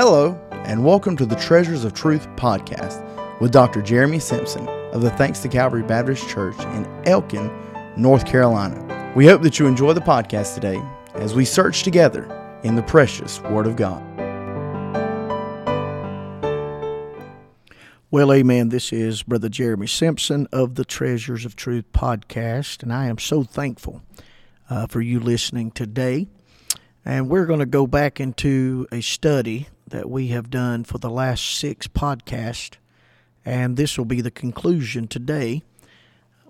Hello, and welcome to the Treasures of Truth podcast with Dr. Jeremy Simpson of the Thanks to Calvary Baptist Church in Elkin, North Carolina. We hope that you enjoy the podcast today as we search together in the precious Word of God. Well, amen. This is Brother Jeremy Simpson of the Treasures of Truth podcast, and I am so thankful uh, for you listening today. And we're going to go back into a study that we have done for the last six podcasts, and this will be the conclusion today.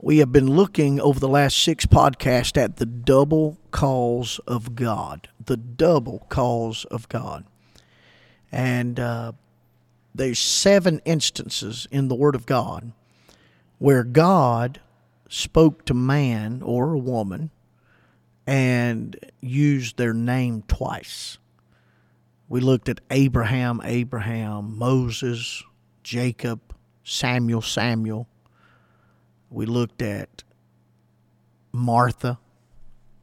We have been looking over the last six podcasts at the double calls of God, the double calls of God. And uh, there's seven instances in the Word of God where God spoke to man or a woman and used their name twice. We looked at Abraham, Abraham, Moses, Jacob, Samuel, Samuel. We looked at Martha.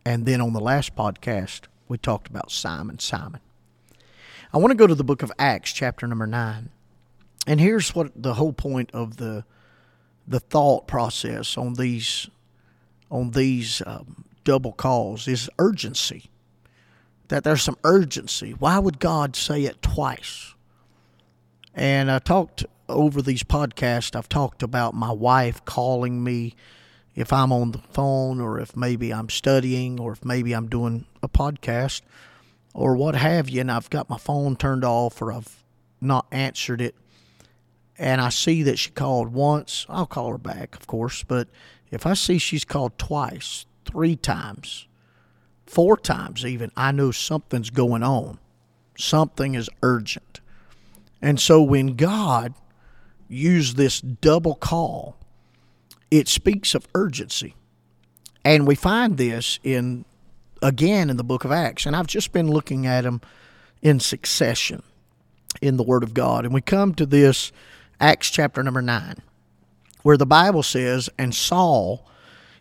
And then on the last podcast, we talked about Simon, Simon. I want to go to the book of Acts, chapter number 9. And here's what the whole point of the the thought process on these on these um, double calls is urgency that there's some urgency. Why would God say it twice? And I talked over these podcasts, I've talked about my wife calling me if I'm on the phone or if maybe I'm studying or if maybe I'm doing a podcast or what have you, and I've got my phone turned off or I've not answered it. And I see that she called once, I'll call her back, of course. But if I see she's called twice, three times, four times even, I know something's going on. Something is urgent. And so when God used this double call, it speaks of urgency. And we find this in again in the book of Acts. And I've just been looking at them in succession in the Word of God. And we come to this Acts chapter number 9, where the Bible says, And Saul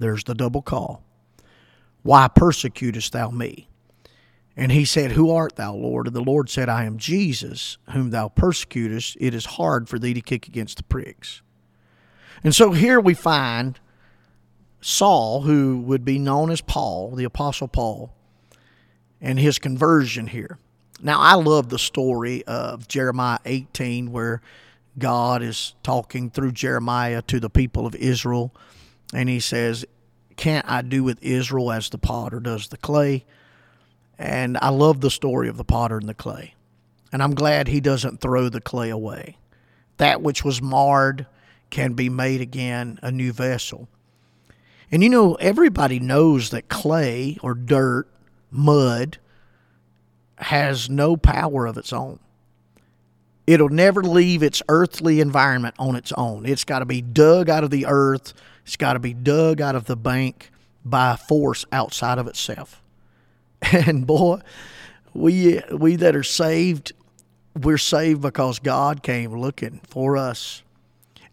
there's the double call. Why persecutest thou me? And he said, Who art thou, Lord? And the Lord said, I am Jesus, whom thou persecutest. It is hard for thee to kick against the pricks. And so here we find Saul, who would be known as Paul, the Apostle Paul, and his conversion here. Now, I love the story of Jeremiah 18, where God is talking through Jeremiah to the people of Israel and he says, Can't I do with Israel as the potter does the clay? And I love the story of the potter and the clay. And I'm glad he doesn't throw the clay away. That which was marred can be made again a new vessel. And you know, everybody knows that clay or dirt, mud, has no power of its own. It'll never leave its earthly environment on its own. It's got to be dug out of the earth it's got to be dug out of the bank by force outside of itself. And boy, we we that are saved, we're saved because God came looking for us.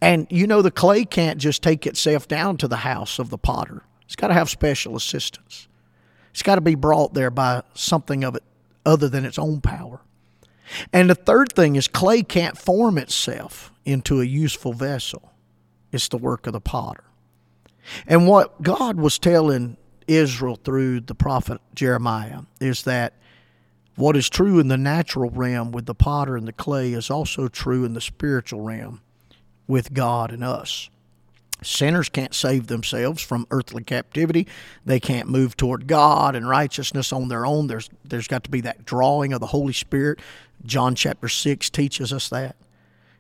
And you know the clay can't just take itself down to the house of the potter. It's got to have special assistance. It's got to be brought there by something of it other than its own power. And the third thing is clay can't form itself into a useful vessel. It's the work of the potter. And what God was telling Israel through the prophet Jeremiah is that what is true in the natural realm with the potter and the clay is also true in the spiritual realm with God and us. Sinners can't save themselves from earthly captivity. They can't move toward God and righteousness on their own. There's there's got to be that drawing of the Holy Spirit. John chapter 6 teaches us that.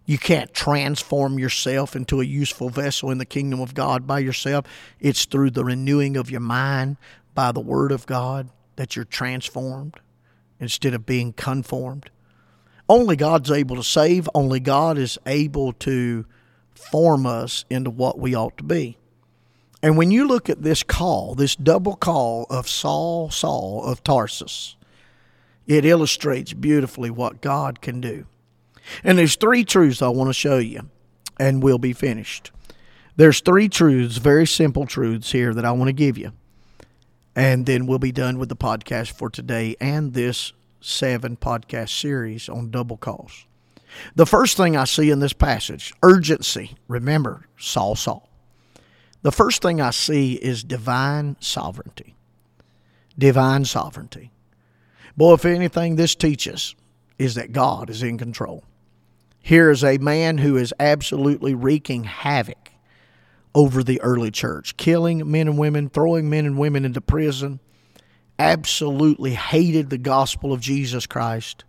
You can't transform yourself into a useful vessel in the kingdom of God by yourself. It's through the renewing of your mind by the word of God that you're transformed instead of being conformed. Only God's able to save, only God is able to form us into what we ought to be. And when you look at this call, this double call of Saul, Saul of Tarsus, it illustrates beautifully what God can do. And there's three truths I want to show you, and we'll be finished. There's three truths, very simple truths here that I want to give you. And then we'll be done with the podcast for today and this seven podcast series on double calls. The first thing I see in this passage urgency. Remember, Saul, Saul. The first thing I see is divine sovereignty. Divine sovereignty. Boy, if anything this teaches is that God is in control. Here is a man who is absolutely wreaking havoc over the early church, killing men and women, throwing men and women into prison, absolutely hated the gospel of Jesus Christ.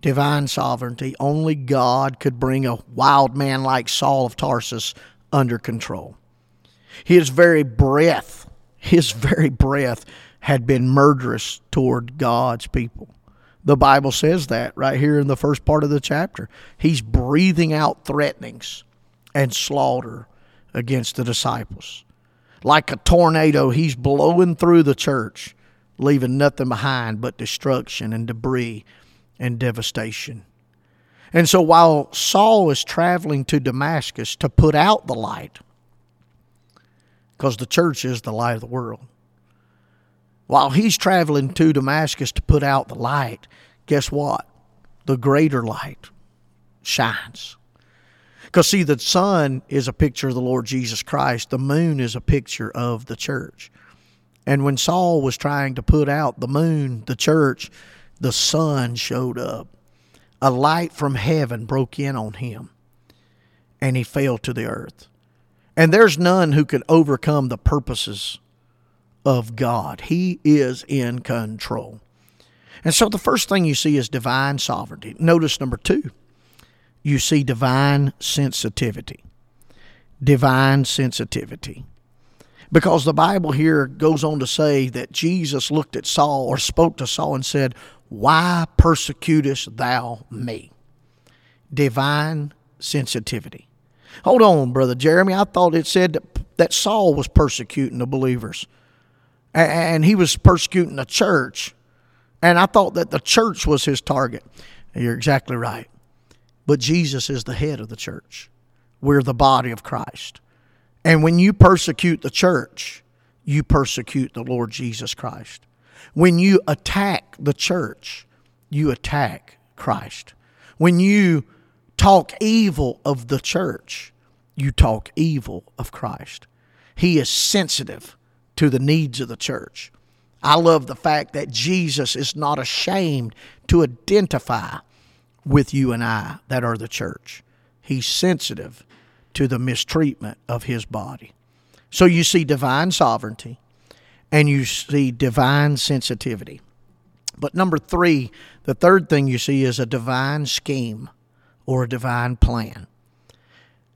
Divine sovereignty. Only God could bring a wild man like Saul of Tarsus under control. His very breath, his very breath had been murderous toward God's people. The Bible says that right here in the first part of the chapter. He's breathing out threatenings and slaughter against the disciples. Like a tornado, he's blowing through the church, leaving nothing behind but destruction and debris and devastation. And so while Saul is traveling to Damascus to put out the light, because the church is the light of the world, while he's traveling to Damascus to put out the light, guess what? The greater light shines. Because, see, the sun is a picture of the Lord Jesus Christ, the moon is a picture of the church. And when Saul was trying to put out the moon, the church, the sun showed up. A light from heaven broke in on him, and he fell to the earth. And there's none who can overcome the purposes of God. He is in control. And so the first thing you see is divine sovereignty. Notice number two you see divine sensitivity. Divine sensitivity. Because the Bible here goes on to say that Jesus looked at Saul or spoke to Saul and said, Why persecutest thou me? Divine sensitivity. Hold on, Brother Jeremy. I thought it said that, Saul was persecuting the believers and he was persecuting the church. And I thought that the church was his target. You're exactly right. But Jesus is the head of the church. We're the body of Christ. And when you persecute the church, you persecute the Lord Jesus Christ. When you attack the church, you attack Christ. When you talk evil of the church, you talk evil of Christ. He is sensitive to the needs of the church. I love the fact that Jesus is not ashamed to identify with you and I that are the church. He's sensitive to the mistreatment of his body. So you see divine sovereignty and you see divine sensitivity. But number three, the third thing you see is a divine scheme or a divine plan.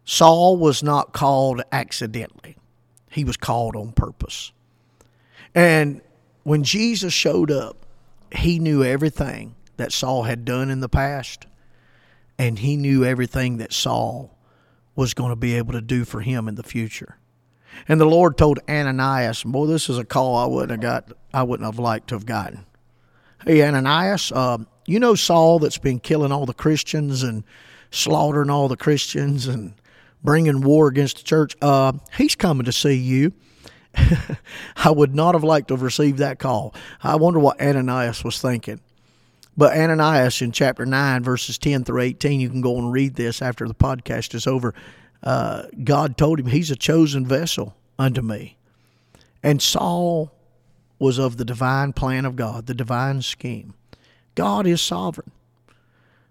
Saul was not called accidentally, he was called on purpose. And when Jesus showed up, he knew everything that Saul had done in the past, and he knew everything that Saul was going to be able to do for him in the future. And the Lord told Ananias, boy, this is a call I wouldn't have got, I wouldn't have liked to have gotten. Hey, Ananias, uh, you know Saul that's been killing all the Christians and slaughtering all the Christians and bringing war against the church. Uh, he's coming to see you. I would not have liked to have received that call. I wonder what Ananias was thinking. But Ananias in chapter 9, verses 10 through 18, you can go and read this after the podcast is over. Uh, God told him, He's a chosen vessel unto me. And Saul was of the divine plan of God, the divine scheme. God is sovereign.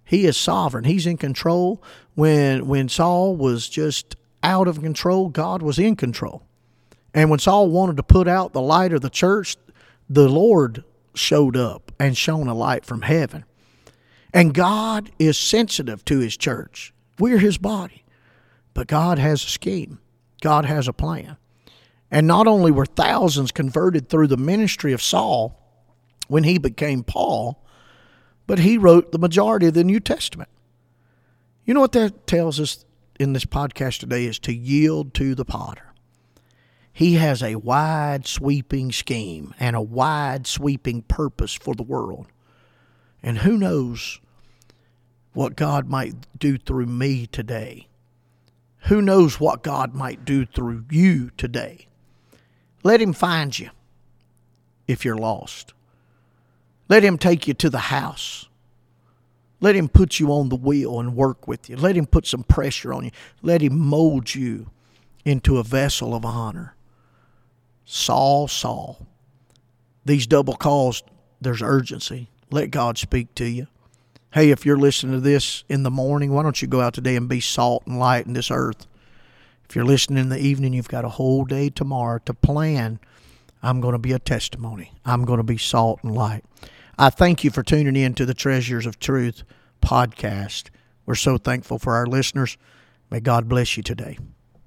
He is sovereign. He's in control. When when Saul was just out of control, God was in control. And when Saul wanted to put out the light of the church, the Lord showed up and shone a light from heaven. And God is sensitive to his church. We're his body. But God has a scheme, God has a plan. And not only were thousands converted through the ministry of Saul when he became Paul, but he wrote the majority of the New Testament. You know what that tells us in this podcast today is to yield to the potter. He has a wide sweeping scheme and a wide sweeping purpose for the world. And who knows what God might do through me today? Who knows what God might do through you today? Let Him find you if you're lost. Let Him take you to the house. Let Him put you on the wheel and work with you. Let Him put some pressure on you. Let Him mold you into a vessel of honor. Saul, Saul. These double calls, there's urgency. Let God speak to you. Hey, if you're listening to this in the morning, why don't you go out today and be salt and light in this earth? If you're listening in the evening, you've got a whole day tomorrow to plan. I'm going to be a testimony. I'm going to be salt and light. I thank you for tuning in to the Treasures of Truth podcast. We're so thankful for our listeners. May God bless you today.